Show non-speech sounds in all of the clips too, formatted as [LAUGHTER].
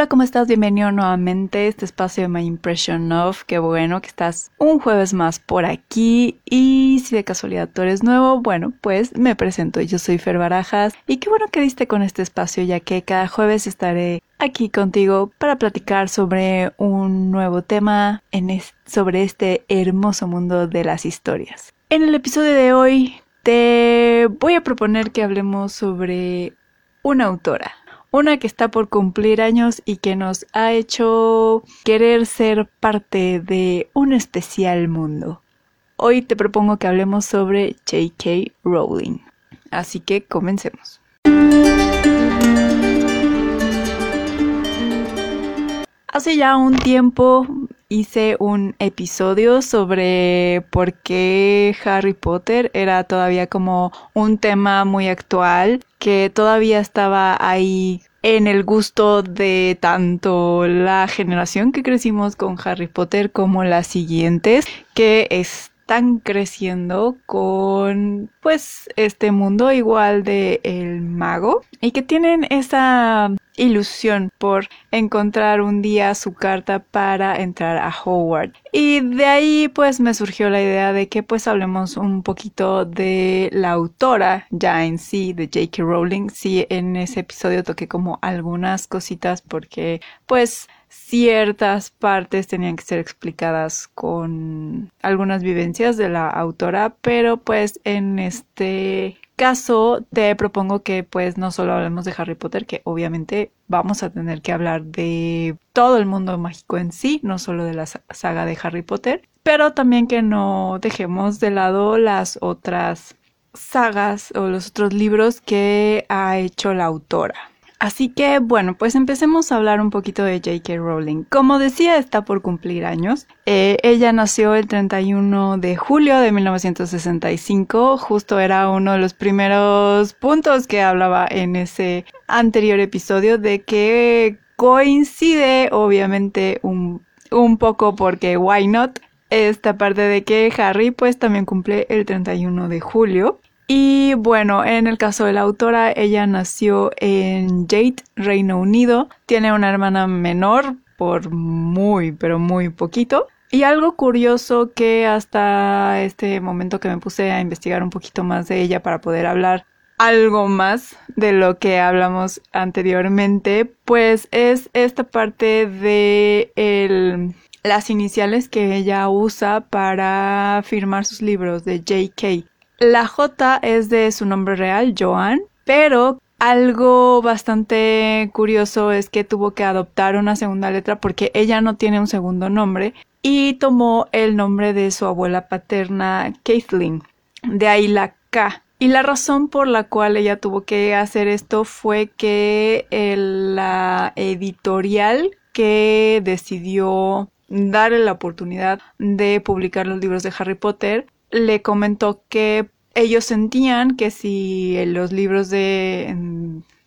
Hola, ¿cómo estás? Bienvenido nuevamente a este espacio de My Impression of. Qué bueno que estás un jueves más por aquí. Y si de casualidad tú eres nuevo, bueno, pues me presento. Yo soy Fer Barajas. Y qué bueno que diste con este espacio, ya que cada jueves estaré aquí contigo para platicar sobre un nuevo tema sobre este hermoso mundo de las historias. En el episodio de hoy te voy a proponer que hablemos sobre una autora una que está por cumplir años y que nos ha hecho querer ser parte de un especial mundo. Hoy te propongo que hablemos sobre J.K. Rowling. Así que comencemos. Hace ya un tiempo hice un episodio sobre por qué Harry Potter era todavía como un tema muy actual, que todavía estaba ahí en el gusto de tanto la generación que crecimos con Harry Potter como las siguientes, que están creciendo con pues este mundo igual de el mago y que tienen esa ilusión por encontrar un día su carta para entrar a Howard. Y de ahí pues me surgió la idea de que pues hablemos un poquito de la autora ya en sí, de J.K. Rowling. Sí, en ese episodio toqué como algunas cositas porque pues ciertas partes tenían que ser explicadas con algunas vivencias de la autora, pero pues en este caso te propongo que pues no solo hablemos de Harry Potter, que obviamente vamos a tener que hablar de todo el mundo mágico en sí, no solo de la saga de Harry Potter, pero también que no dejemos de lado las otras sagas o los otros libros que ha hecho la autora. Así que bueno, pues empecemos a hablar un poquito de J.K. Rowling. Como decía, está por cumplir años. Eh, ella nació el 31 de julio de 1965. Justo era uno de los primeros puntos que hablaba en ese anterior episodio de que coincide obviamente un, un poco porque why not esta parte de que Harry pues también cumple el 31 de julio. Y bueno, en el caso de la autora, ella nació en Jade, Reino Unido. Tiene una hermana menor por muy, pero muy poquito. Y algo curioso que hasta este momento que me puse a investigar un poquito más de ella para poder hablar algo más de lo que hablamos anteriormente, pues es esta parte de las iniciales que ella usa para firmar sus libros de JK. La J es de su nombre real, Joan, pero algo bastante curioso es que tuvo que adoptar una segunda letra porque ella no tiene un segundo nombre y tomó el nombre de su abuela paterna, Kathleen. De ahí la K. Y la razón por la cual ella tuvo que hacer esto fue que la editorial que decidió darle la oportunidad de publicar los libros de Harry Potter le comentó que ellos sentían que si los libros de,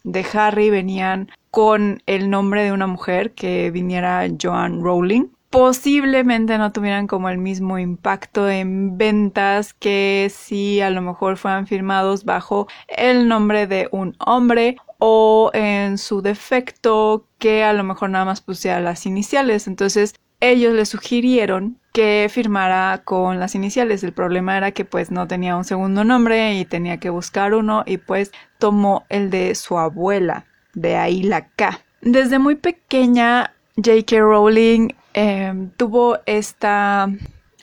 de Harry venían con el nombre de una mujer que viniera Joan Rowling, posiblemente no tuvieran como el mismo impacto en ventas que si a lo mejor fueran firmados bajo el nombre de un hombre o en su defecto que a lo mejor nada más pusiera las iniciales. Entonces ellos le sugirieron que firmara con las iniciales. El problema era que pues no tenía un segundo nombre y tenía que buscar uno y pues tomó el de su abuela, de ahí la K. Desde muy pequeña J.K. Rowling em, tuvo esta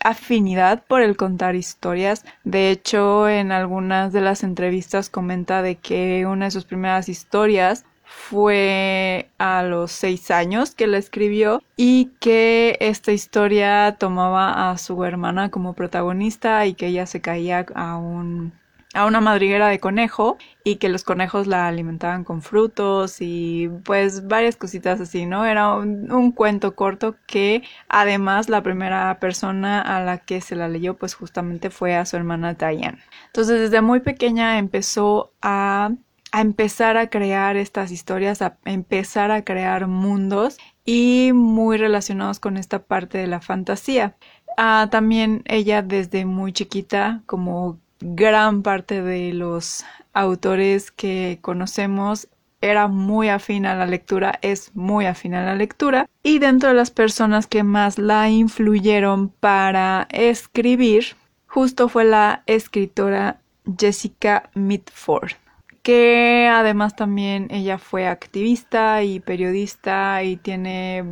afinidad por el contar historias. De hecho, en algunas de las entrevistas comenta de que una de sus primeras historias fue a los seis años que la escribió y que esta historia tomaba a su hermana como protagonista y que ella se caía a un a una madriguera de conejo y que los conejos la alimentaban con frutos y pues varias cositas así, ¿no? Era un, un, cuento corto que además la primera persona a la que se la leyó pues justamente fue a su hermana Diane. Entonces desde muy pequeña empezó a a empezar a crear estas historias, a empezar a crear mundos y muy relacionados con esta parte de la fantasía. Ah, también ella desde muy chiquita, como gran parte de los autores que conocemos, era muy afín a la lectura, es muy afín a la lectura. Y dentro de las personas que más la influyeron para escribir, justo fue la escritora Jessica Mitford que además también ella fue activista y periodista y tiene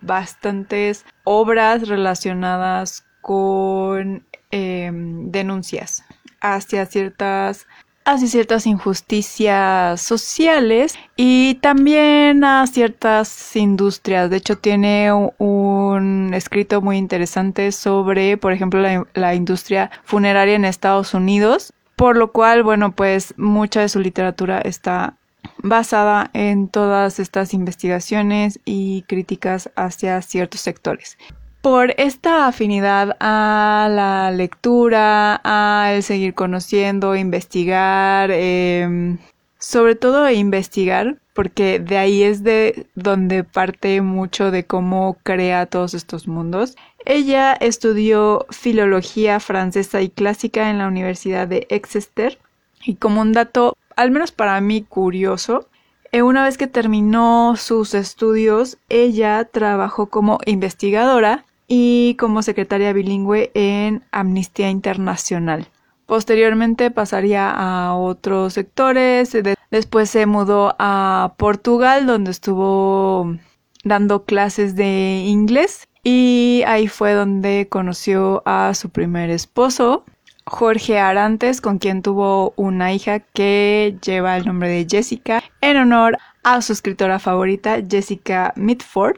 bastantes obras relacionadas con em, denuncias hacia ciertas hacia ciertas injusticias sociales y también a ciertas industrias. De hecho, tiene un escrito muy interesante sobre, por ejemplo, la, la industria funeraria en Estados Unidos por lo cual, bueno, pues mucha de su literatura está basada en todas estas investigaciones y críticas hacia ciertos sectores. Por esta afinidad a la lectura, al seguir conociendo, investigar, em, sobre todo investigar, porque de ahí es de donde parte mucho de cómo crea todos estos mundos. Ella estudió filología francesa y clásica en la Universidad de Exeter y como un dato, al menos para mí curioso, eh, una vez que terminó sus estudios, ella trabajó como investigadora y como secretaria bilingüe en Amnistía Internacional. Posteriormente pasaría a otros sectores, después se mudó a Portugal donde estuvo dando clases de inglés y ahí fue donde conoció a su primer esposo, Jorge Arantes, con quien tuvo una hija que lleva el nombre de Jessica, en honor a su escritora favorita, Jessica Mitford.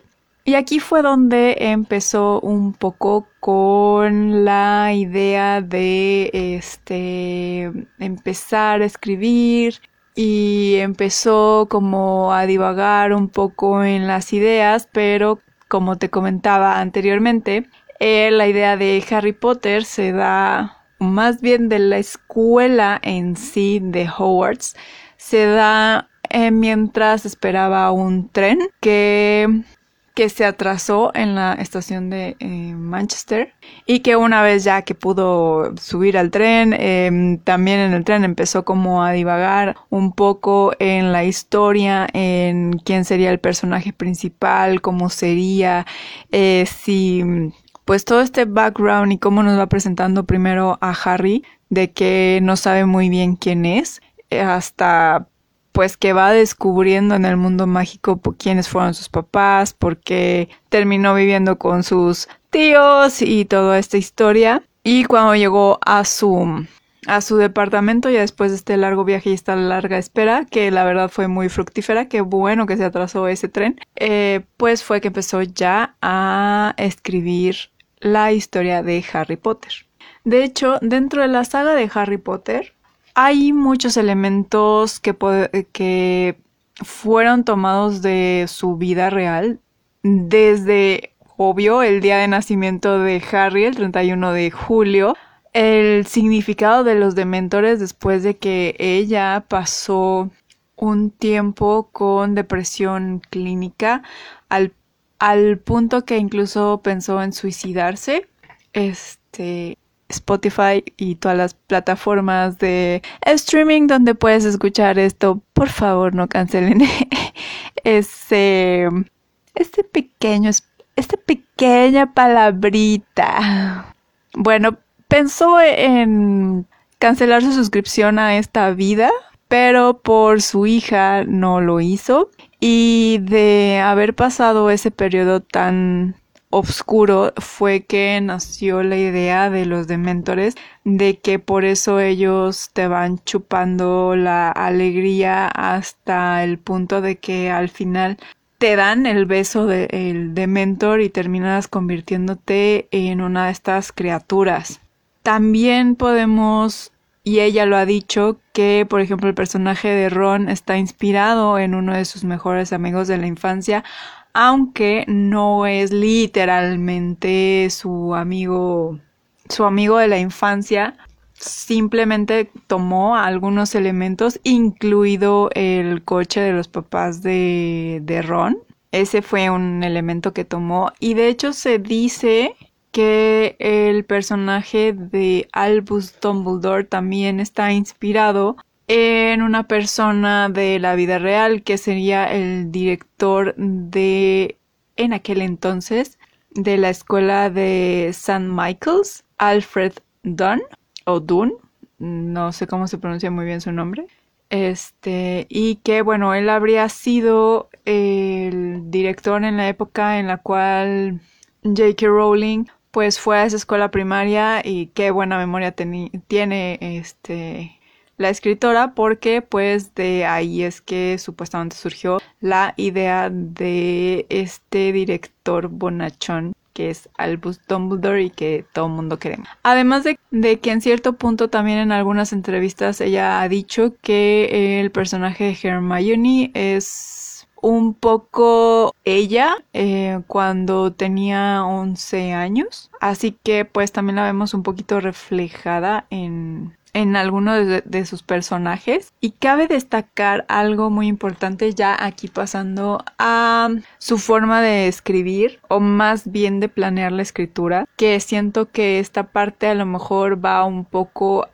Y aquí fue donde empezó un poco con la idea de este empezar a escribir y empezó como a divagar un poco en las ideas, pero como te comentaba anteriormente, eh, la idea de Harry Potter se da más bien de la escuela en sí de Hogwarts, se da eh, mientras esperaba un tren que que se atrasó en la estación de eh, Manchester y que una vez ya que pudo subir al tren, em, también en el tren empezó como a divagar un poco en la historia, en quién sería el personaje principal, cómo sería, eh, si pues todo este background y cómo nos va presentando primero a Harry, de que no sabe muy bien quién es, eh, hasta pues que va descubriendo en el mundo mágico quiénes fueron sus papás, por qué terminó viviendo con sus tíos y toda esta historia. Y cuando llegó a su a su departamento ya después de este largo viaje y esta larga espera, que la verdad fue muy fructífera, qué bueno que se atrasó ese tren, eh, pues fue que empezó ya a escribir la historia de Harry Potter. De hecho, dentro de la saga de Harry Potter, hay muchos elementos que, fueron tomados de su vida real, desde, obvio, el día de nacimiento de Harry, el 31 de julio, el significado de los dementores después de que ella pasó un tiempo con depresión clínica al punto que incluso pensó en suicidarse. Este, Spotify y todas las plataformas de streaming donde puedes escuchar esto, por favor no cancelen [LAUGHS] ese, este pequeño, esta pequeña palabrita. Bueno, pensó en cancelar su suscripción a esta vida, pero por su hija no lo hizo y de haber pasado ese periodo tan oscuro fue que nació la idea de los dementores de que por eso ellos te van chupando la alegría hasta el punto de que al final te dan el beso del dementor y terminas convirtiéndote en una de estas criaturas. También podemos y ella lo ha dicho que, por ejemplo, el personaje de Ron está inspirado en uno de sus mejores amigos de la infancia, aunque no es literalmente su amigo, su amigo de la infancia, simplemente tomó algunos elementos, incluido el coche de los papás de, de Ron. Ese fue un elemento que tomó y de hecho se dice que el personaje de Albus Dumbledore también está inspirado en una persona de la vida real que sería el director de en aquel entonces de la escuela de St. Michael's, Alfred Dunn o Dunn, no sé cómo se pronuncia muy bien su nombre. Este, y que bueno, él habría sido el director en la época en la cual J.K. Rowling pues fue a esa escuela primaria y qué buena memoria tiene este la escritora porque pues de ahí es que supuestamente surgió la idea de este director bonachón que es Albus Dumbledore y que todo el mundo queremos. Además de, de, que en cierto punto también en algunas entrevistas ella ha dicho que el personaje de Hermione es un poco ella eh, cuando tenía 11 años. Así que pues también la vemos un poquito reflejada en, en alguno de, sus personajes. Y cabe destacar algo muy importante ya aquí pasando a su forma de escribir o más bien de planear la escritura, que siento que esta parte a lo mejor va un poco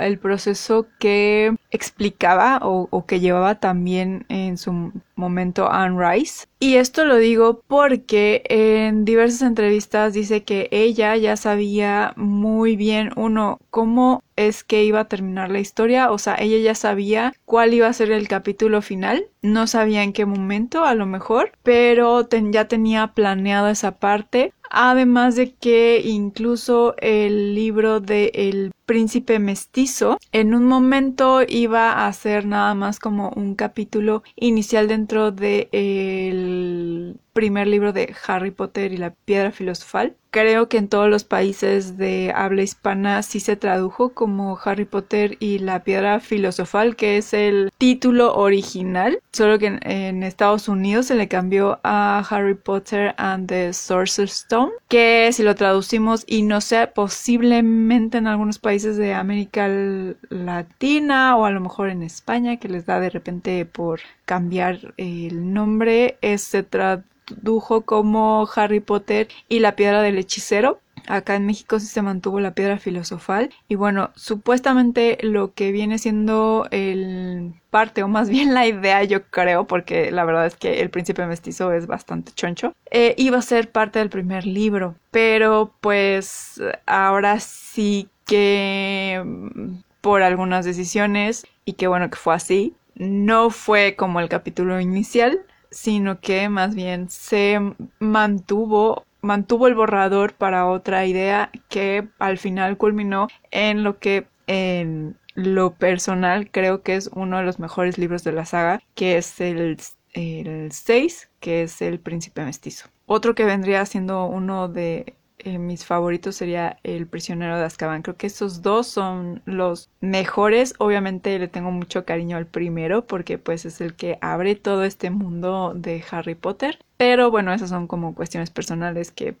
el proceso que explicaba o, o que llevaba también en su momento Anne Rice. Y esto lo digo porque en diversas entrevistas dice que ella ya sabía muy bien, uno, cómo es que iba a terminar la historia, o sea, ella ya sabía cuál iba a ser el capítulo final, no sabía en qué momento a lo mejor, pero ya tenía planeado esa parte Además de que incluso el libro de El príncipe mestizo en un momento iba a ser nada más como un capítulo inicial dentro del el primer libro de Harry Potter y la piedra filosofal. Creo que en todos los países de habla hispana sí se tradujo como Harry Potter y la piedra filosofal, que es el título original, solo que en, Estados Unidos se le cambió a Harry Potter and the Sorcerer's Stone, que si lo traducimos y no sé, posiblemente en algunos países de América Latina o a lo mejor en España, que les da de repente por cambiar el nombre, se trata como Harry Potter y la piedra del hechicero. Acá en México sí se mantuvo la piedra filosofal. Y bueno, supuestamente lo que viene siendo el parte, o más bien la idea, yo creo, porque la verdad es que el príncipe mestizo es bastante choncho, eh, iba a ser parte del primer libro. Pero pues ahora sí que mm, por algunas decisiones, y qué bueno que fue así, no fue como el capítulo inicial, sino que más bien se mantuvo mantuvo el borrador para otra idea que al final culminó en lo que en lo personal creo que es uno de los mejores libros de la saga, que es el, el 6, que es El Príncipe Mestizo. Otro que vendría siendo uno de eh, mis favoritos sería El prisionero de Azkaban. Creo que esos dos son los mejores. Obviamente le tengo mucho cariño al primero porque pues es el que abre todo este mundo de Harry Potter. Pero bueno, esas son como cuestiones personales que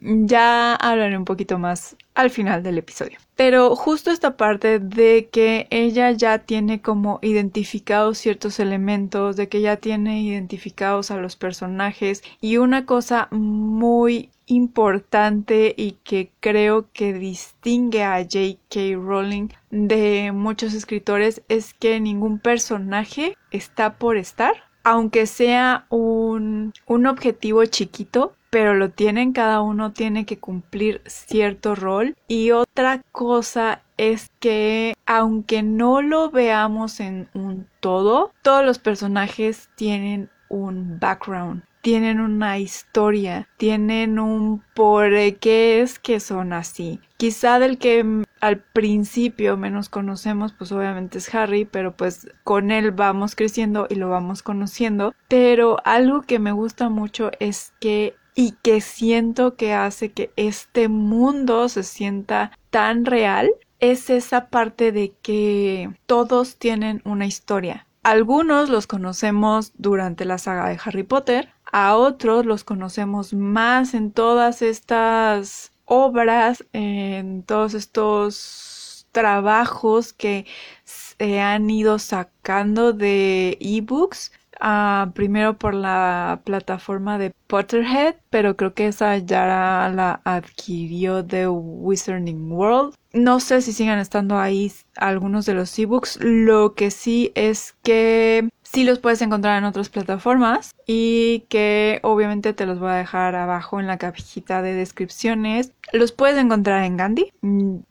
ya hablaré un poquito más al final del episodio. Pero justo esta parte de que ella ya tiene como identificados ciertos elementos, de que ya tiene identificados a los personajes y una cosa muy importante y que creo que distingue a J.K. Rowling de muchos escritores es que ningún personaje está por estar aunque sea un, un objetivo chiquito, pero lo tienen, cada uno tiene que cumplir cierto rol. Y otra cosa es que aunque no lo veamos en un todo, todos los personajes tienen un background, tienen una historia, tienen un por qué es que son así. Quizá del que al principio menos conocemos, pues obviamente es Harry, pero pues con él vamos creciendo y lo vamos conociendo. Pero algo que me gusta mucho es que y que siento que hace que este mundo se sienta tan real es esa parte de que todos tienen una historia. Algunos los conocemos durante la saga de Harry Potter, a otros los conocemos más en todas estas obras, en todos estos trabajos que se han ido sacando de ebooks Ah, primero por la plataforma de Potterhead, pero creo que esa ya la adquirió de Wizarding World. No sé si sigan estando ahí algunos de los ebooks. Lo que sí es que sí los puedes encontrar en otras plataformas y que obviamente te los voy a dejar abajo en la cajita de descripciones. Los puedes encontrar en Gandhi.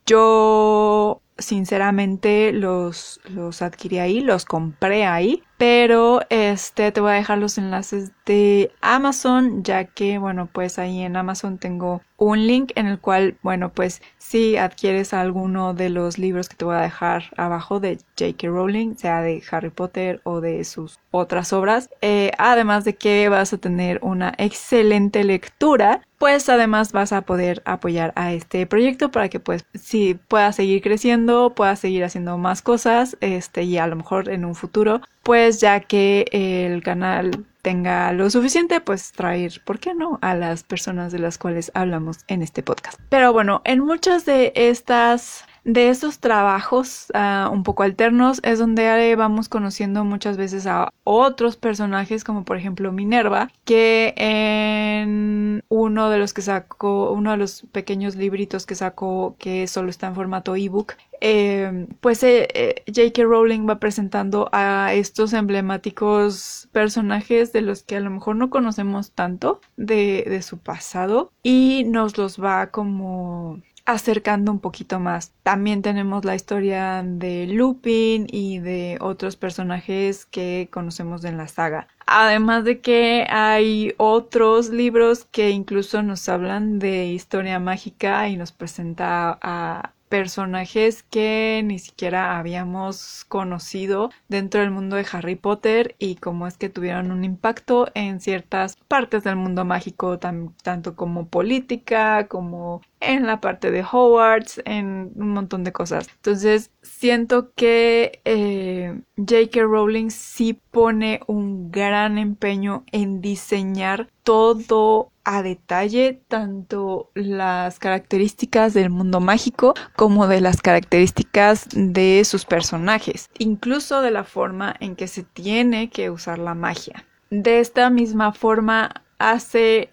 Yo sinceramente los, los adquirí ahí, los compré ahí, pero este te voy a dejar los enlaces de Amazon, ya que bueno, pues ahí en Amazon tengo un link en el cual, bueno, pues si adquieres alguno de los libros que te voy a dejar abajo de J.K. Rowling, sea de Harry Potter o de sus otras obras, eh, además de que vas a tener una excelente lectura, pues además vas a poder apoyar a este proyecto para que pues si pueda seguir creciendo, pueda seguir haciendo más cosas, este y a lo mejor en un futuro, pues ya que el canal tenga lo suficiente, pues traer, ¿por qué no?, a las personas de las cuales hablamos en este podcast. Pero bueno, en muchas de estas de esos trabajos ah, un poco alternos es donde vamos conociendo muchas veces a otros personajes como por ejemplo Minerva que en uno de los que sacó uno de los pequeños libritos que sacó que solo está en formato ebook eh, pues eh, eh, J.K. Rowling va presentando a estos emblemáticos personajes de los que a lo mejor no conocemos tanto de su pasado y nos los va como acercando un poquito más. También tenemos la historia de Lupin y de otros personajes que conocemos en la saga. Además de que hay otros libros que incluso nos hablan de historia mágica y nos presenta a personajes que ni siquiera habíamos conocido dentro del mundo de Harry Potter y cómo es que tuvieron un impacto en ciertas partes del mundo mágico, tanto como política, como en la parte de Hogwarts, en un montón de cosas. Entonces, siento que eh, J.K. Rowling sí pone un gran empeño en diseñar todo a detalle tanto las características del mundo mágico como de las características de sus personajes, incluso de la forma en que se tiene que usar la magia. De esta misma forma hace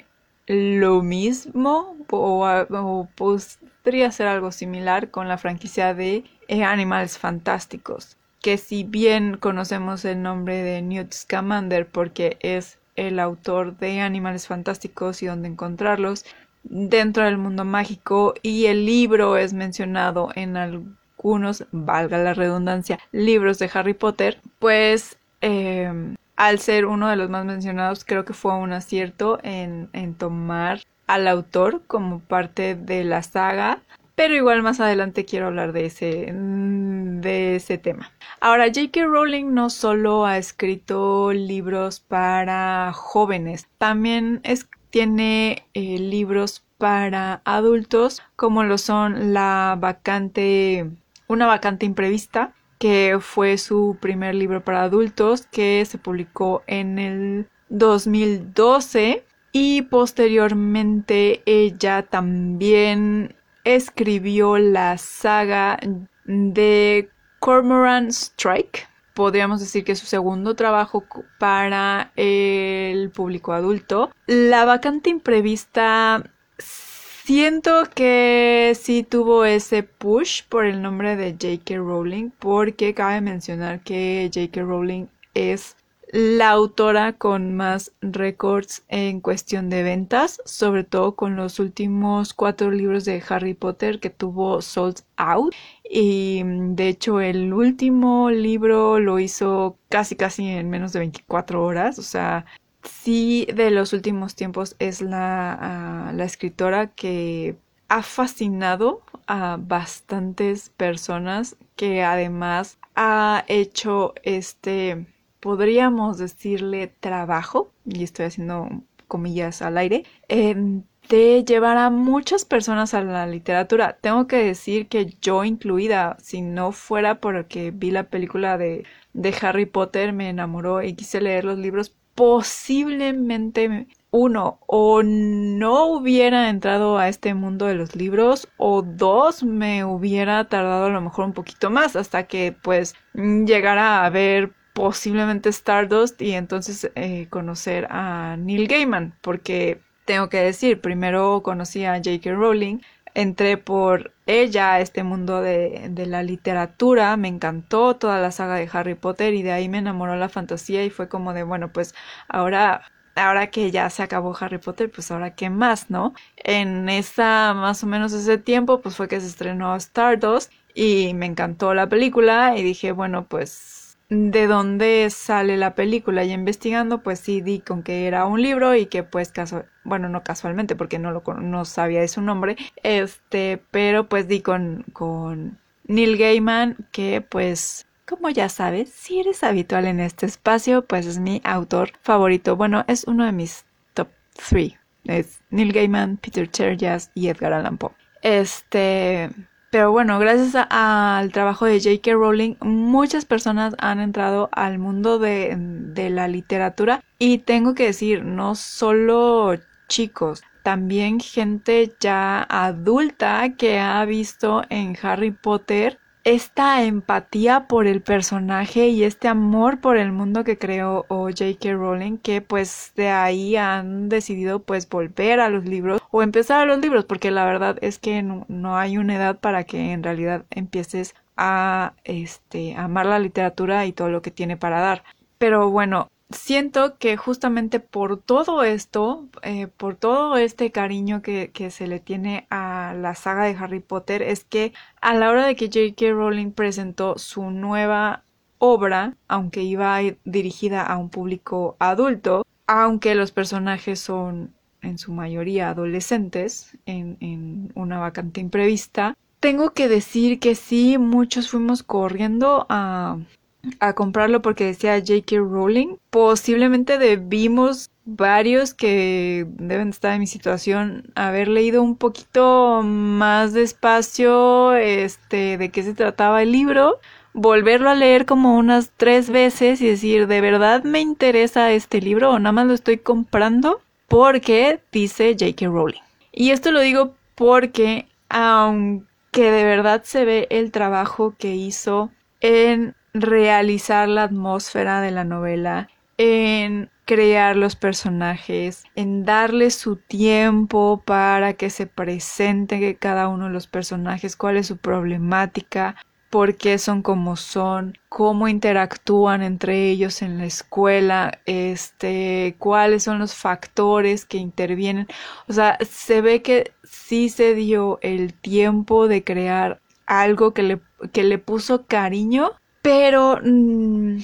lo mismo o, podría ser algo similar con la franquicia de eh, Animales Fantásticos, que si bien conocemos el nombre de Newt Scamander porque es el autor de Animales Fantásticos y dónde encontrarlos dentro del mundo mágico y el libro es mencionado en algunos, valga la redundancia, libros de Harry Potter, pues em, al ser uno de los más mencionados creo que fue un acierto en, en tomar al autor como parte de la saga pero igual más adelante quiero hablar de ese, de ese tema. Ahora, J.K. Rowling no solo ha escrito libros para jóvenes, también tiene eh, libros para adultos, como lo son La vacante, una vacante imprevista, que fue su primer libro para adultos, que se publicó en el 2012 y posteriormente ella también escribió la saga de Cormoran Strike. Podríamos decir que es su segundo trabajo para el público adulto. La vacante imprevista Siento que sí tuvo ese push por el nombre de J.K. Rowling, porque cabe mencionar que J.K. Rowling es la autora con más récords en cuestión de ventas, sobre todo con los últimos cuatro libros de Harry Potter que tuvo Sold Out. Y de hecho el último libro lo hizo casi casi en menos de 24 horas. O sea, sí de los últimos tiempos es la, ah, la escritora que ha fascinado a bastantes personas que además ha hecho este podríamos decirle trabajo, y estoy haciendo comillas al aire, de llevar a muchas personas a la literatura. Tengo que decir que yo incluida, si no fuera porque vi la película de, de Harry Potter, me enamoró y quise leer los libros, posiblemente uno, o no hubiera entrado a este mundo de los libros, o dos, me hubiera tardado a lo mejor un poquito más hasta que pues llegara a ver posiblemente Stardust y entonces eh, conocer a Neil Gaiman, porque tengo que decir, primero conocí a J.K. Rowling, entré por ella a este mundo de, de, la literatura, me encantó toda la saga de Harry Potter y de ahí me enamoró la fantasía y fue como de, bueno, pues ahora ahora que ya se acabó Harry Potter, pues ahora qué más, ¿no? En esa, más o menos ese tiempo, pues fue que se estrenó Stardust y me encantó la película y dije, bueno, pues de dónde sale la película. Y investigando pues sí di con que era un libro y que pues casual bueno no casualmente porque no lo no sabía de su nombre este pero pues di con con Neil Gaiman que pues como ya sabes si eres habitual en este espacio pues es mi autor favorito. Bueno es uno de mis top 3 es Neil Gaiman Peter Cherjas y Edgar Allan Poe. Este pero bueno, gracias al trabajo de J.K. Rowling, muchas personas han entrado al mundo de, de la literatura y tengo que decir, no solo chicos, también gente ya adulta que ha visto en Harry Potter esta empatía por el personaje y este amor por el mundo que creó J.K. Rowling que pues de ahí han decidido pues volver a los libros o empezar a los libros porque la verdad es que no, hay una edad para que en realidad empieces a este amar la literatura y todo lo que tiene para dar pero bueno siento que justamente por todo esto, eh, por todo este cariño que, se le tiene a la saga de Harry Potter, es que a la hora de que J.K. Rowling presentó su nueva obra, aunque iba dirigida a un público adulto, aunque los personajes son en su mayoría adolescentes en, en una vacante imprevista, tengo que decir que sí, muchos fuimos corriendo a, a comprarlo porque decía J.K. Rowling. Posiblemente debimos varios que deben estar en mi situación haber leído un poquito más despacio este de qué se trataba el libro volverlo a leer como unas tres veces y decir de verdad me interesa este libro o nada más lo estoy comprando porque dice J.K. Rowling y esto lo digo porque aunque de verdad se ve el trabajo que hizo en realizar la atmósfera de la novela, en crear los personajes, en darle su tiempo para que se presente cada uno de los personajes, cuál es su problemática, por qué son como son, cómo interactúan entre ellos en la escuela, este, cuáles son los factores que intervienen. O sea, se ve que sí se dio el tiempo de crear algo que le, que le puso cariño pero mm,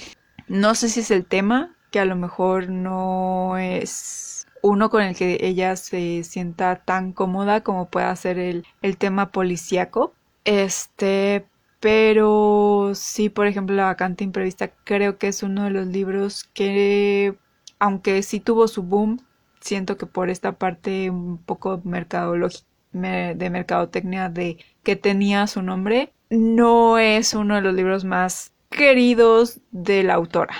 no sé si es el tema, que a lo mejor no es uno con el que ella se sienta tan cómoda como pueda ser el, el tema policíaco. Este, pero sí, por ejemplo, La vacante imprevista creo que es uno de los libros que, aunque sí tuvo su boom, siento que por esta parte un poco de mercadotecnia de que tenía su nombre, no es uno de los libros más queridos de la autora.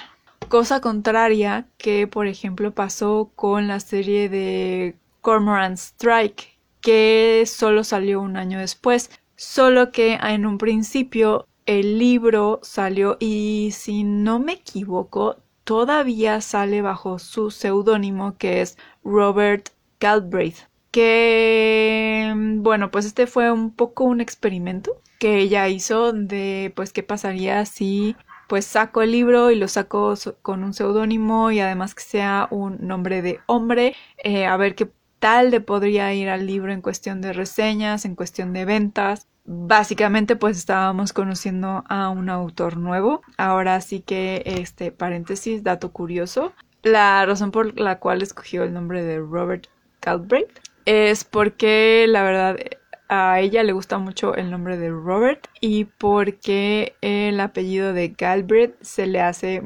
Cosa contraria que, por ejemplo, pasó con la serie de Cormoran Strike, que solo salió un año después. Solo que en un principio el libro salió y si no me equivoco, todavía sale bajo su seudónimo que es Robert Galbraith. Que, bueno, pues este fue un poco un experimento que ella hizo de pues qué pasaría si pues saco el libro y lo saco con un seudónimo y además que sea un nombre de hombre, eh, a ver qué tal le podría ir al libro en cuestión de reseñas, en cuestión de ventas. Básicamente pues estábamos conociendo a un autor nuevo. Ahora sí que este paréntesis, dato curioso. La razón por la cual escogió el nombre de Robert Galbraith es porque la verdad a ella le gusta mucho el nombre de Robert y porque el apellido de Galbraith se le hace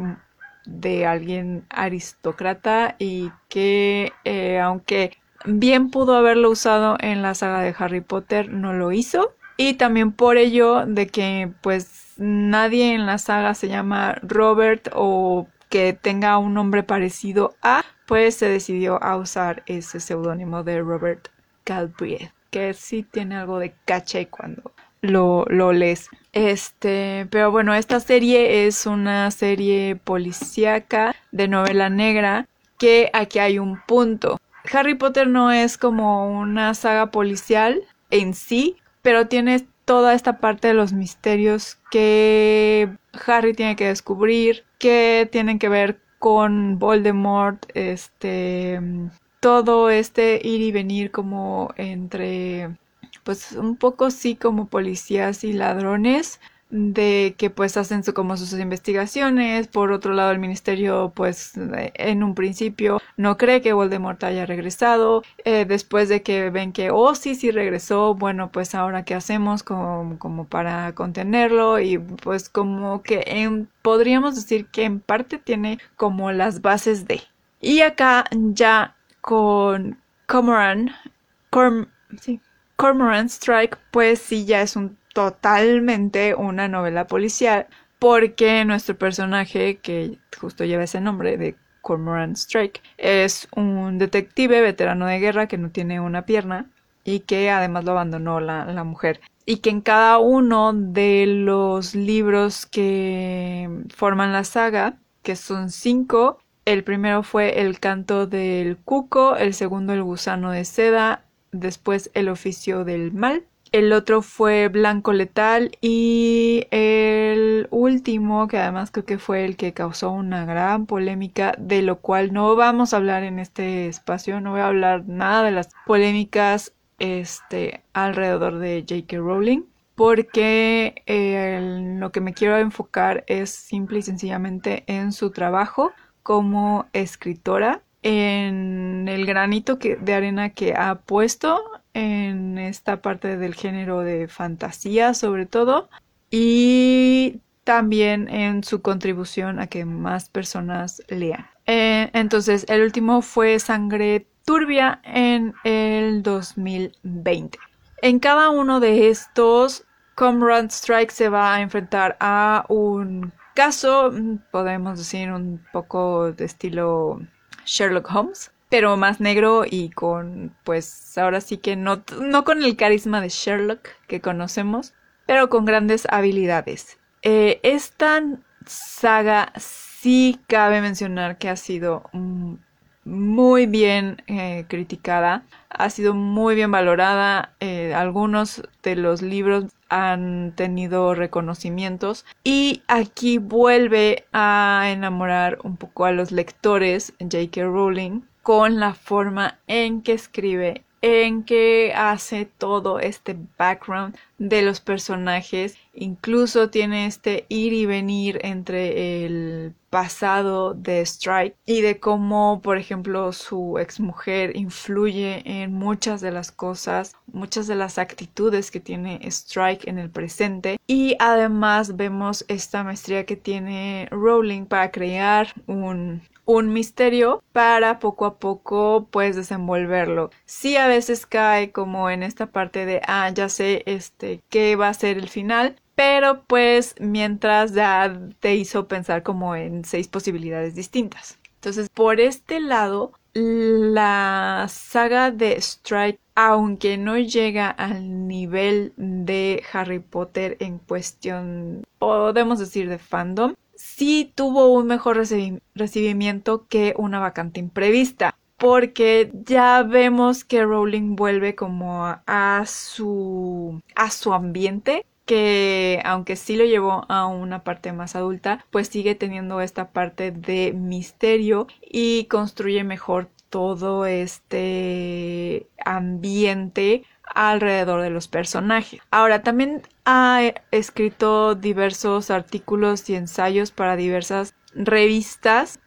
de alguien aristócrata y que eh, aunque bien pudo haberlo usado en la saga de Harry Potter no lo hizo. Y también por ello de que pues nadie en la saga se llama Robert o que tenga un nombre parecido a pues se decidió a usar ese seudónimo de Robert Galbraith que sí tiene algo de caché cuando lo, lo lees. Este, pero bueno, esta serie es una serie policíaca de novela negra que aquí hay un punto. Harry Potter no es como una saga policial en sí, pero tiene toda esta parte de los misterios que Harry tiene que descubrir, que tienen que ver con Voldemort, este, todo este ir y venir como entre, pues un poco sí como policías y ladrones, de que pues hacen su, como sus investigaciones. Por otro lado, el ministerio pues en un principio no cree que Voldemort haya regresado. Eh, después de que ven que, oh sí, sí regresó, bueno pues ahora qué hacemos como, como para contenerlo y pues como que en, podríamos decir que en parte tiene como las bases de. Y acá ya con Cormoran, sí, Cormoran Strike pues sí ya es un totalmente una novela policial porque nuestro personaje, que justo lleva ese nombre de Cormoran Strike, es un detective veterano de guerra que no tiene una pierna y que además lo abandonó la, la mujer. Y que en cada uno de los libros que forman la saga, que son cinco, el primero fue El canto del cuco, el segundo El gusano de seda, después El oficio del mal, el otro fue Blanco Letal y el último, que además creo que fue el que causó una gran polémica, de lo cual no vamos a hablar en este espacio, no voy a hablar nada de las polémicas este, alrededor de J.K. Rowling, porque lo que me quiero enfocar es simple y sencillamente en su trabajo como escritora, en el granito de arena que ha puesto en esta parte del género de fantasía sobre todo y también en su contribución a que más personas lean. Eh, entonces, el último fue Sangre Turbia en el 2020. En cada uno de estos, Comrade Strike se va a enfrentar a un caso, podemos decir un poco de estilo Sherlock Holmes, pero más negro y con, pues ahora sí que no, no con el carisma de Sherlock que conocemos, pero con grandes habilidades. Eh, esta saga sí cabe mencionar que ha sido muy bien eh, criticada, ha sido muy bien valorada, eh, algunos de los libros han tenido reconocimientos y aquí vuelve a enamorar un poco a los lectores J.K. Rowling con la forma en que escribe, en que hace todo este background de los personajes. Incluso tiene este ir y venir entre el pasado de Strike y de cómo, por ejemplo, su exmujer influye en muchas de las cosas, muchas de las actitudes que tiene Strike en el presente. Y además vemos esta maestría que tiene Rowling para crear un un misterio para poco a poco pues desenvolverlo. Sí a veces cae como en esta parte de ah ya sé este qué va a ser el final, pero pues mientras ya te hizo pensar como en seis posibilidades distintas. Entonces por este lado la saga de Strike aunque no llega al nivel de Harry Potter en cuestión podemos decir de fandom sí tuvo un mejor recibimiento que una vacante imprevista porque ya vemos que Rowling vuelve como a, su a su ambiente que aunque sí lo llevó a una parte más adulta, pues sigue teniendo esta parte de misterio y construye mejor todo este ambiente alrededor de los personajes. Ahora, también ha escrito diversos artículos y ensayos para diversas revistas,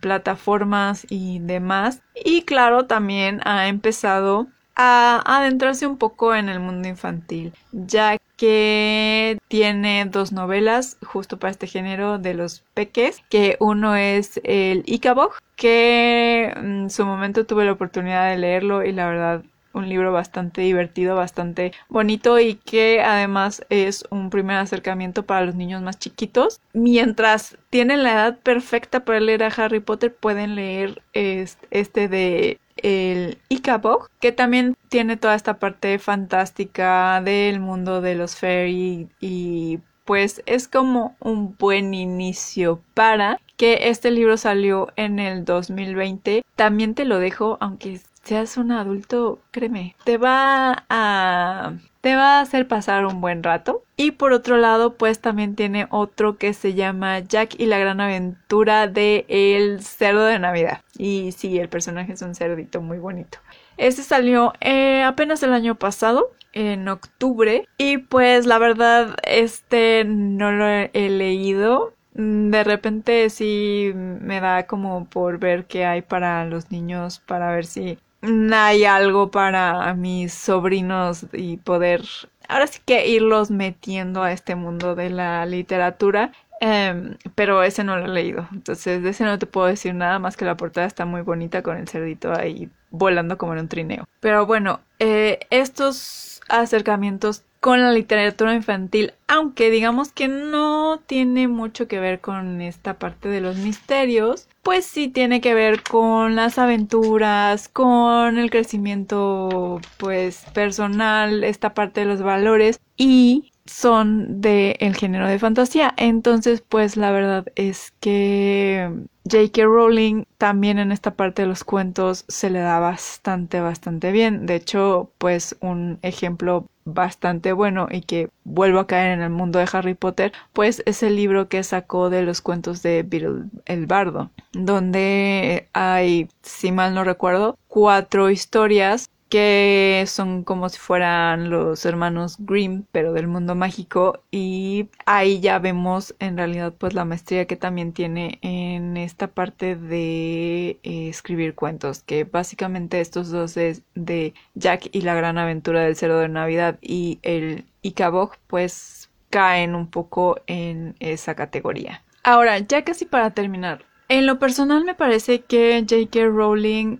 plataformas y demás. Y claro, también ha empezado a adentrarse un poco en el mundo infantil, ya que tiene dos novelas justo para este género de los peques, que uno es el Icabog, que en su momento tuve la oportunidad de leerlo y la verdad un libro bastante divertido, bastante bonito y que además es un primer acercamiento para los niños más chiquitos. Mientras tienen la edad perfecta para leer a Harry Potter, pueden leer este de el Ikabog, que también tiene toda esta parte fantástica del mundo de los fairy y pues es como un buen inicio para que este libro salió en el 2020. También te lo dejo, aunque seas un adulto, créeme, te va a te va a hacer pasar un buen rato. Y por otro lado, pues también tiene otro que se llama Jack y la gran aventura de el cerdo de Navidad. Y sí, el personaje es un cerdito muy bonito. Este salió eh, apenas el año pasado, en octubre. Y pues la verdad, este no lo he leído. De repente sí me da como por ver qué hay para los niños, para ver si hay algo para mis sobrinos y poder ahora sí que irlos metiendo a este mundo de la literatura. Em, pero ese no lo he leído. Entonces, de ese no te puedo decir nada más que la portada está muy bonita con el cerdito ahí volando como en un trineo. Pero bueno, eh, estos acercamientos con la literatura infantil, aunque digamos que no tiene mucho que ver con esta parte de los misterios, pues sí tiene que ver con las aventuras, con el crecimiento pues personal, esta parte de los valores y son del el género de fantasía. Entonces, pues la verdad es que J.K. Rowling también en esta parte de los cuentos se le da bastante, bastante bien. De hecho, pues un ejemplo bastante bueno y que vuelvo a caer en el mundo de Harry Potter, pues es el libro que sacó de los cuentos de Beetle el Bardo, donde hay, si mal no recuerdo, cuatro historias que son como si fueran los hermanos Grimm, pero del mundo mágico, y ahí ya vemos en realidad pues la maestría que también tiene en esta parte de eh, escribir cuentos, que básicamente estos dos es de Jack y la gran aventura del cerdo de Navidad y el Ikabog pues caen un poco en esa categoría. Ahora, ya casi para terminar, en lo personal me parece que J.K. Rowling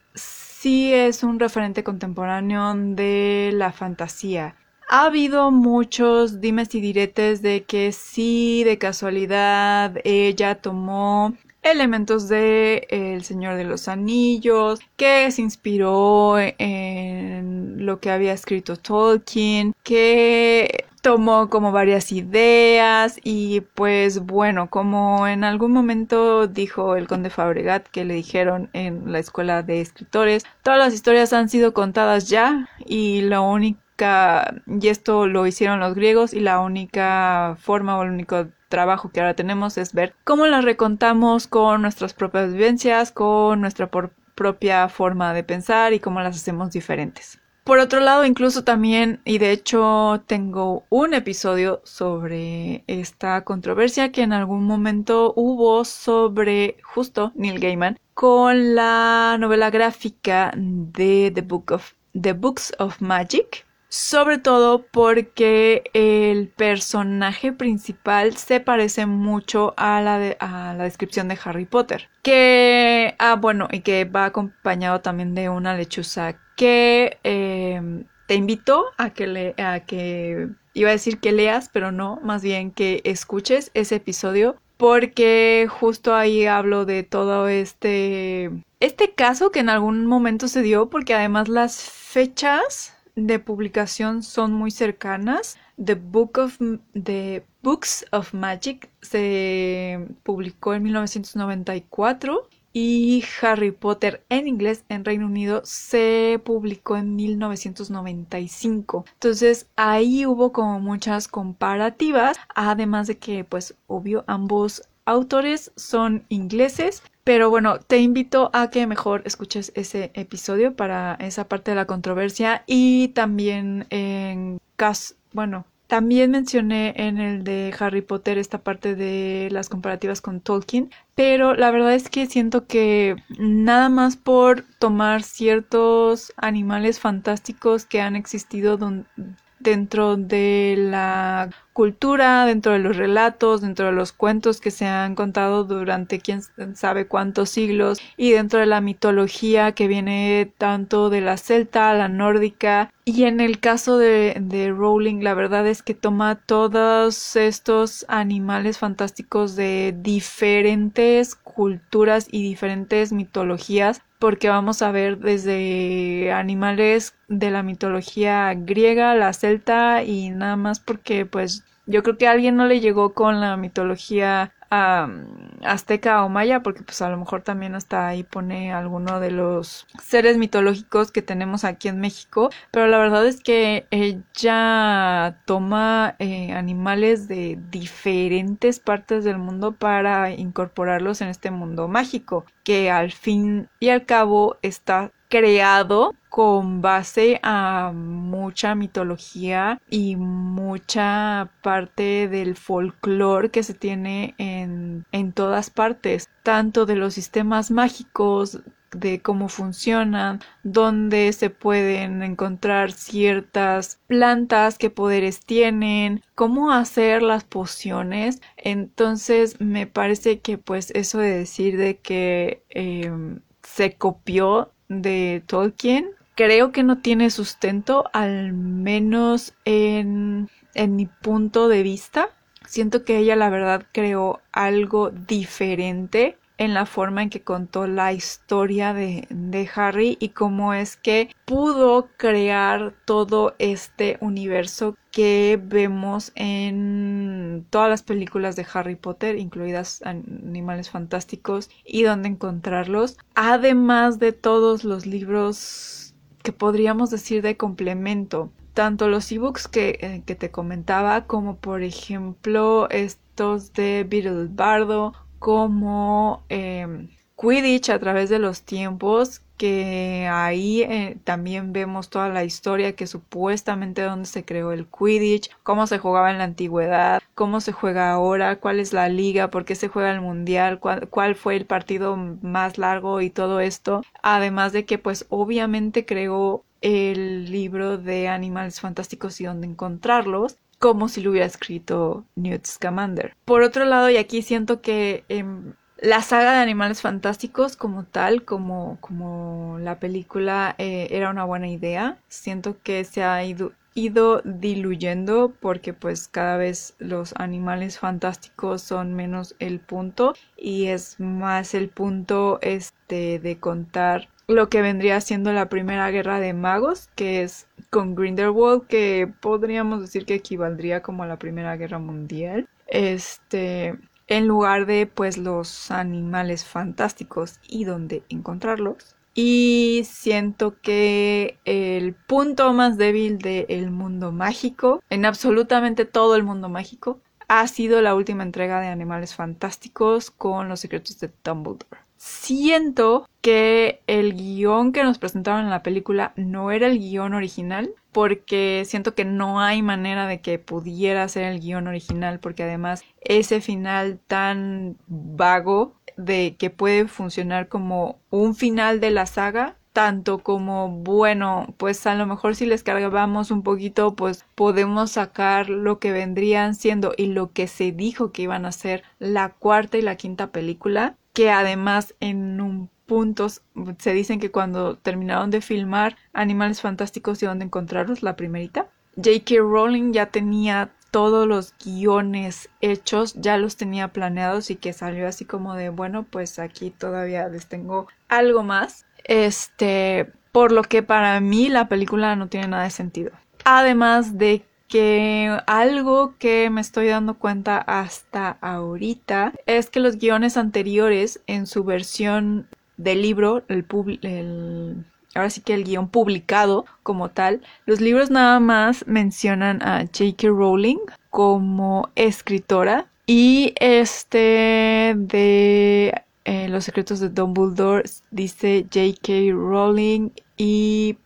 sí es un referente contemporáneo de la fantasía. Ha habido muchos dimes y diretes de que sí, de casualidad, ella tomó elementos de El Señor de los Anillos, que se inspiró en lo que había escrito Tolkien, que tomó como varias ideas y pues bueno, como en algún momento dijo el conde Fabregat que le dijeron en la escuela de escritores, todas las historias han sido contadas ya y la única, y esto lo hicieron los griegos y la única forma o el único trabajo que ahora tenemos es ver cómo las recontamos con nuestras propias vivencias, con nuestra propia forma de pensar y cómo las hacemos diferentes. Por otro lado, incluso también, y de hecho tengo un episodio sobre esta controversia que en algún momento hubo sobre justo Neil Gaiman con la novela gráfica de The, Book of, The Books of Magic. Sobre todo porque el personaje principal se parece mucho a la, a la descripción de Harry Potter. Que, ah, bueno, y que va acompañado también de una lechuza que em, te invito a que, le, a que, iba a decir que leas, pero no, más bien que escuches ese episodio porque justo ahí hablo de todo este este caso que en algún momento se dio porque además las fechas de publicación son muy cercanas. The Book of The Books of Magic se publicó en 1994 y Harry Potter en inglés en Reino Unido se publicó en 1995. Entonces ahí hubo como muchas comparativas, además de que pues obvio ambos autores son ingleses. Pero bueno, te invito a que mejor escuches ese episodio para esa parte de la controversia. Y también en caso, bueno, también mencioné en el de Harry Potter esta parte de las comparativas con Tolkien, pero la verdad es que siento que nada más por tomar ciertos animales fantásticos que han existido dentro de la cultura, dentro de los relatos, dentro de los cuentos que se han contado durante quién sabe cuántos siglos y dentro de la mitología que viene tanto de la celta, la nórdica. Y en el caso de, de Rowling la verdad es que toma todos estos animales fantásticos de diferentes culturas y diferentes mitologías porque vamos a ver desde animales de la mitología griega, la celta y nada más porque pues yo creo que a alguien no le llegó con la mitología azteca o maya, porque pues a lo mejor también hasta ahí pone alguno de los seres mitológicos que tenemos aquí en México, pero la verdad es que ella toma eh, animales de diferentes partes del mundo para incorporarlos en este mundo mágico, que al fin y al cabo está creado con base a mucha mitología y mucha parte del folclore que se tiene en, en todas partes, tanto de los sistemas mágicos, de cómo funcionan, dónde se pueden encontrar ciertas plantas, qué poderes tienen, cómo hacer las pociones. Entonces me parece que pues eso de decir de que em, se copió de Tolkien creo que no tiene sustento, al menos en, en mi punto de vista. Siento que ella la verdad creó algo diferente en la forma en que contó la historia de, de, Harry y cómo es que pudo crear todo este universo que vemos en todas las películas de Harry Potter, incluidas Animales Fantásticos y dónde encontrarlos, además de todos los libros que podríamos decir de complemento tanto los ebooks que, eh, que te comentaba como por ejemplo estos de Beetle Bardo como em, Quidditch a través de los tiempos, que ahí eh, también vemos toda la historia que supuestamente donde se creó el Quidditch, cómo se jugaba en la antigüedad, cómo se juega ahora, cuál es la liga, por qué se juega el mundial, cuál, cuál fue el partido más largo y todo esto. Además de que pues obviamente creó el libro de animales fantásticos y dónde encontrarlos como si lo hubiera escrito Newt Scamander. Por otro lado, y aquí siento que em, la saga de Animales Fantásticos como tal, como, como la película, eh, era una buena idea. Siento que se ha ido, ido diluyendo porque pues cada vez los animales fantásticos son menos el punto y es más el punto este de contar lo que vendría siendo la primera guerra de magos, que es con Grindelwald, que podríamos decir que equivaldría como a la primera guerra mundial. Este, en lugar de pues los animales fantásticos y dónde encontrarlos. Y siento que el punto más débil del mundo mágico, en absolutamente todo el mundo mágico, ha sido la última entrega de Animales Fantásticos con los secretos de Dumbledore. Siento que el guion que nos presentaron en la película no era el guion original, porque siento que no hay manera de que pudiera ser el guion original, porque además ese final tan vago de que puede funcionar como un final de la saga tanto como bueno pues a lo mejor si les cargábamos un poquito pues podemos sacar lo que vendrían siendo y lo que se dijo que iban a ser la cuarta y la quinta película que además en un punto se dicen que cuando terminaron de filmar Animales Fantásticos y dónde encontrarlos la primerita J.K. Rowling ya tenía todos los guiones hechos, ya los tenía planeados y que salió así como de bueno pues aquí todavía les tengo algo más este, por lo que para mí la película no tiene nada de sentido. Además de que algo que me estoy dando cuenta hasta ahorita es que los guiones anteriores en su versión del libro, el, el ahora sí que el guion publicado como tal, los libros nada más mencionan a J.K. Rowling como escritora y este de eh, Los secretos de Dumbledore dice J.K. Rowling y,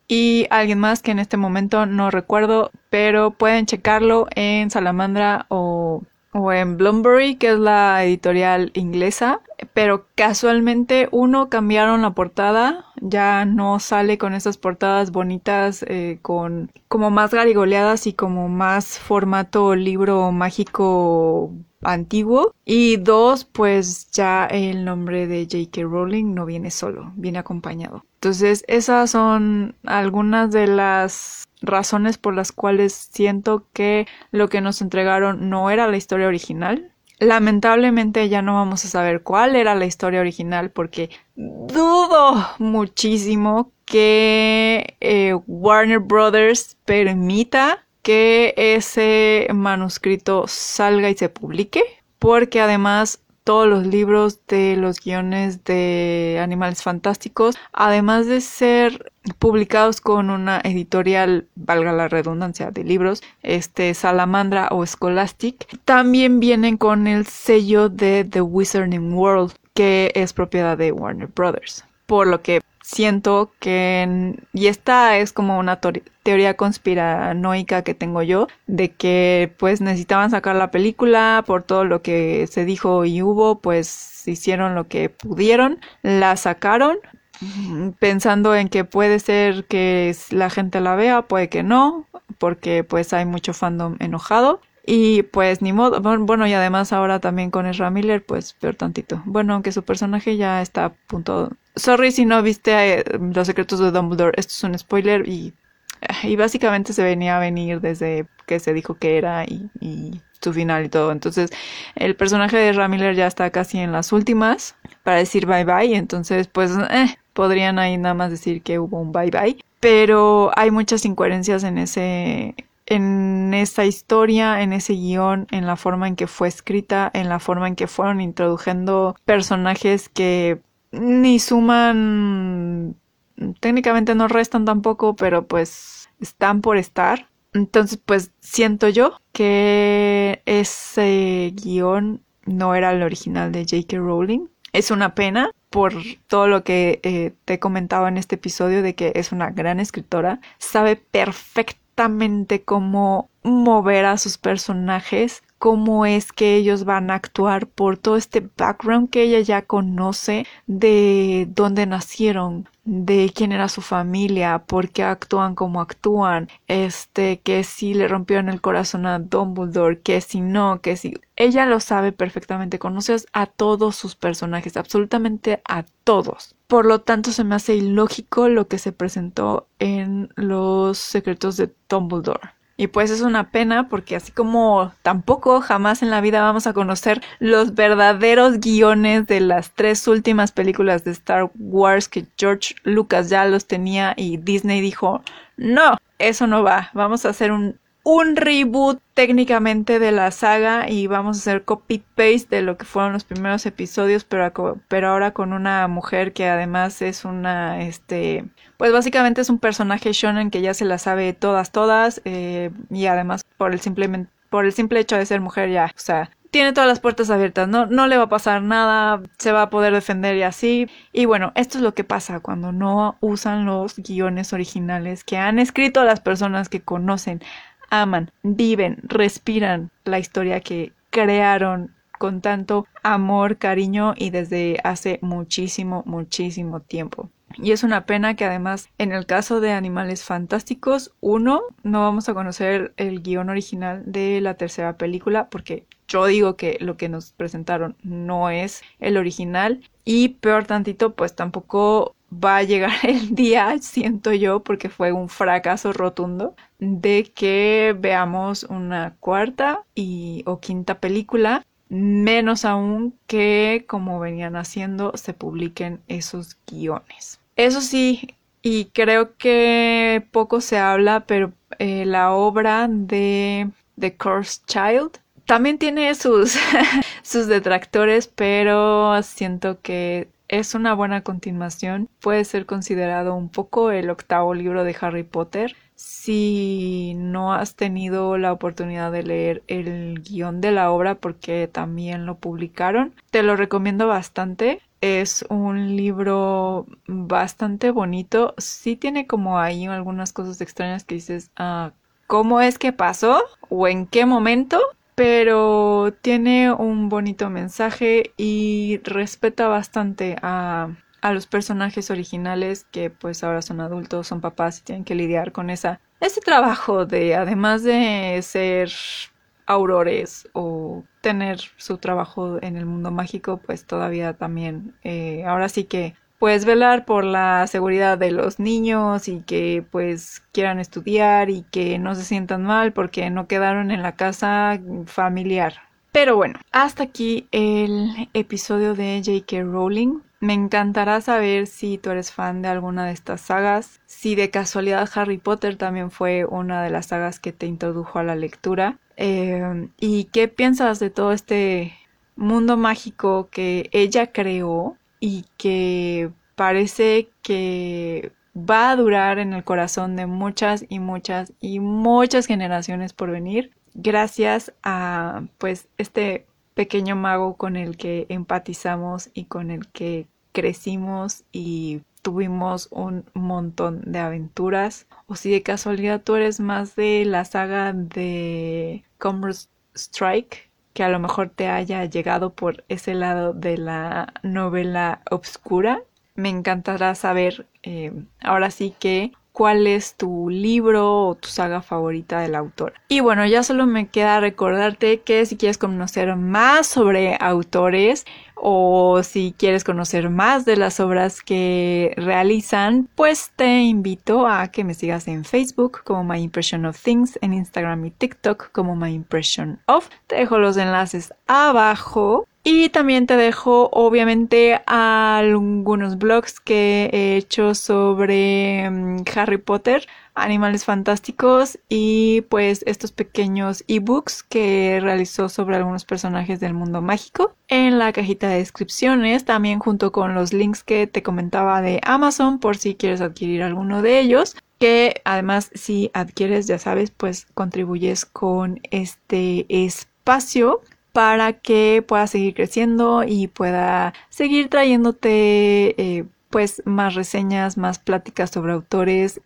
alguien más que en este momento no recuerdo, pero pueden checarlo en Salamandra o, o en Bloomsbury, que es la editorial inglesa. Pero casualmente uno cambiaron la portada, ya no sale con esas portadas bonitas, eh, con como más garigoleadas y como más formato libro mágico antiguo. Y dos, pues ya el nombre de J.K. Rowling no viene solo, viene acompañado. Entonces, esas son algunas de las razones por las cuales siento que lo que nos entregaron no era la historia original. Lamentablemente ya no vamos a saber cuál era la historia original porque dudo muchísimo que eh, Warner Brothers permita que ese manuscrito salga y se publique porque además todos los libros de los guiones de Animales Fantásticos, además de ser publicados con una editorial, valga la redundancia, de libros, este Salamandra o Scholastic, también vienen con el sello de The Wizarding World, que es propiedad de Warner Brothers. Por lo que siento que, y esta es como una teoría conspiranoica que tengo yo, de que pues necesitaban sacar la película por todo lo que se dijo y hubo, pues hicieron lo que pudieron, la sacaron, pensando en que puede ser que la gente la vea, puede que no, porque pues hay mucho fandom enojado. Y pues ni modo, bueno, y además ahora también con Ezra Miller, pues peor tantito. Bueno, aunque su personaje ya está a punto Sorry si no viste eh, Los secretos de Dumbledore. Esto es un spoiler y, y básicamente se venía a venir desde que se dijo que era y, y su final y todo. Entonces, el personaje de Ramiller ya está casi en las últimas para decir bye bye. Entonces, pues, eh, podrían ahí nada más decir que hubo un bye bye. Pero hay muchas incoherencias en ese, en esa historia, en ese guion, en la forma en que fue escrita, en la forma en que fueron introduciendo personajes que ni suman, técnicamente no restan tampoco, pero pues están por estar. Entonces, pues siento yo que ese guion no era el original de J.K. Rowling. Es una pena por todo lo que eh, te comentaba en este episodio de que es una gran escritora, sabe perfectamente cómo mover a sus personajes, cómo es que ellos van a actuar por todo este background que ella ya conoce de dónde nacieron, de quién era su familia, por qué actúan como actúan, este, que si le rompieron el corazón a Dumbledore, que si no, que si ella lo sabe perfectamente, conoces a todos sus personajes, absolutamente a todos. Por lo tanto, se me hace ilógico lo que se presentó en Los secretos de Dumbledore. Y pues es una pena porque así como tampoco jamás en la vida vamos a conocer los verdaderos guiones de las tres últimas películas de Star Wars que George Lucas ya los tenía y Disney dijo, no, eso no va, vamos a hacer un un reboot técnicamente de la saga y vamos a hacer copy-paste de lo que fueron los primeros episodios, pero, pero ahora con una mujer que además es una, este, pues básicamente es un personaje shonen que ya se la sabe todas, todas, eh, y además por el, simple, por el simple hecho de ser mujer ya, o sea, tiene todas las puertas abiertas, no, no le va a pasar nada, se va a poder defender y así. Y bueno, esto es lo que pasa cuando no usan los guiones originales que han escrito las personas que conocen aman, viven, respiran la historia que crearon con tanto amor, cariño y desde hace muchísimo, muchísimo tiempo. Y es una pena que además en el caso de Animales Fantásticos, uno, no vamos a conocer el guion original de la tercera película porque yo digo que lo que nos presentaron no es el original y peor tantito pues tampoco va a llegar [LAUGHS] el día, siento yo, porque fue un fracaso rotundo, de que veamos una cuarta y o quinta película, menos aún que como venían haciendo se publiquen esos guiones. Eso sí, y creo que poco se habla, pero eh, la obra de The Cursed Child también tiene sus, [LAUGHS] sus detractores, pero siento que es una buena continuación. Puede ser considerado un poco el octavo libro de Harry Potter. Si no has tenido la oportunidad de leer el guion de la obra porque también lo publicaron, te lo recomiendo bastante. Es un libro bastante bonito. Sí tiene como ahí algunas cosas extrañas que dices, ah, ¿cómo es que pasó? ¿O en qué momento? Pero tiene un bonito mensaje y respeta bastante a, los personajes originales que pues ahora son adultos, son papás y tienen que lidiar con esa ese trabajo de además de ser aurores o tener su trabajo en el mundo mágico pues todavía también eh, ahora sí que pues velar por la seguridad de los niños y que pues quieran estudiar y que no se sientan mal porque no quedaron en la casa familiar. Pero bueno, hasta aquí el episodio de J.K. Rowling. Me encantará saber si tú eres fan de alguna de estas sagas, si de casualidad Harry Potter también fue una de las sagas que te introdujo a la lectura, eh, y qué piensas de todo este mundo mágico que ella creó y que parece que va a durar en el corazón de muchas y muchas y muchas generaciones por venir gracias a pues este pequeño mago con el que empatizamos y con el que crecimos y tuvimos un montón de aventuras. O si de casualidad tú eres más de la saga de Commerce Strike que a lo mejor te haya llegado por ese lado de la novela obscura me encantará saber eh, ahora sí que cuál es tu libro o tu saga favorita del autor. Y bueno, ya solo me queda recordarte que si quieres conocer más sobre autores o si quieres conocer más de las obras que realizan, pues te invito a que me sigas en Facebook como My Impression of Things, en Instagram y TikTok como My Impression of. Te dejo los enlaces abajo y también te dejo obviamente algunos blogs que he hecho sobre mm, Harry Potter, Animales Fantásticos y pues estos pequeños ebooks que realizó sobre algunos personajes del mundo mágico. En la cajita de descripciones, también junto con los links que te comentaba de Amazon por si quieres adquirir alguno de ellos que además si adquieres ya sabes pues contribuyes con este espacio para que pueda seguir creciendo y pueda seguir trayéndote eh, pues más reseñas, más pláticas sobre autores,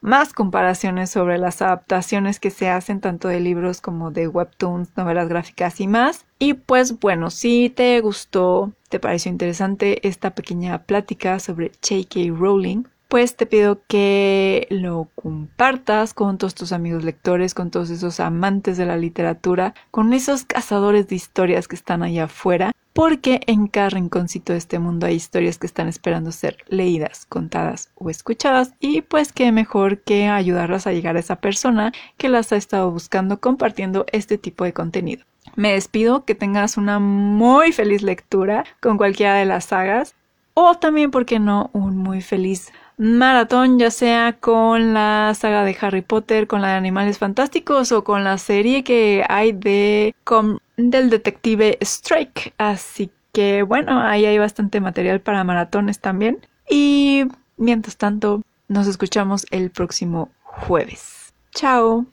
más comparaciones sobre las adaptaciones que se hacen tanto de libros como de webtoons, novelas gráficas y más. Y pues bueno, si te gustó, te pareció interesante esta pequeña plática sobre J.K. Rowling, pues te pido que lo compartas con todos tus amigos lectores, con todos esos amantes de la literatura, con esos cazadores de historias que están allá afuera, porque en cada rinconcito de este mundo hay historias que están esperando ser leídas, contadas o escuchadas y pues qué mejor que ayudarlas a llegar a esa persona que las ha estado buscando compartiendo este tipo de contenido. Me despido, que tengas una muy feliz lectura con cualquiera de las sagas o también, ¿por qué no?, un muy feliz maratón, ya sea con la saga de Harry Potter, con la de Animales Fantásticos o con la serie que hay de del detective Strike. Así que bueno, ahí hay bastante material para maratones también. Y mientras tanto, nos escuchamos el próximo jueves. Chao.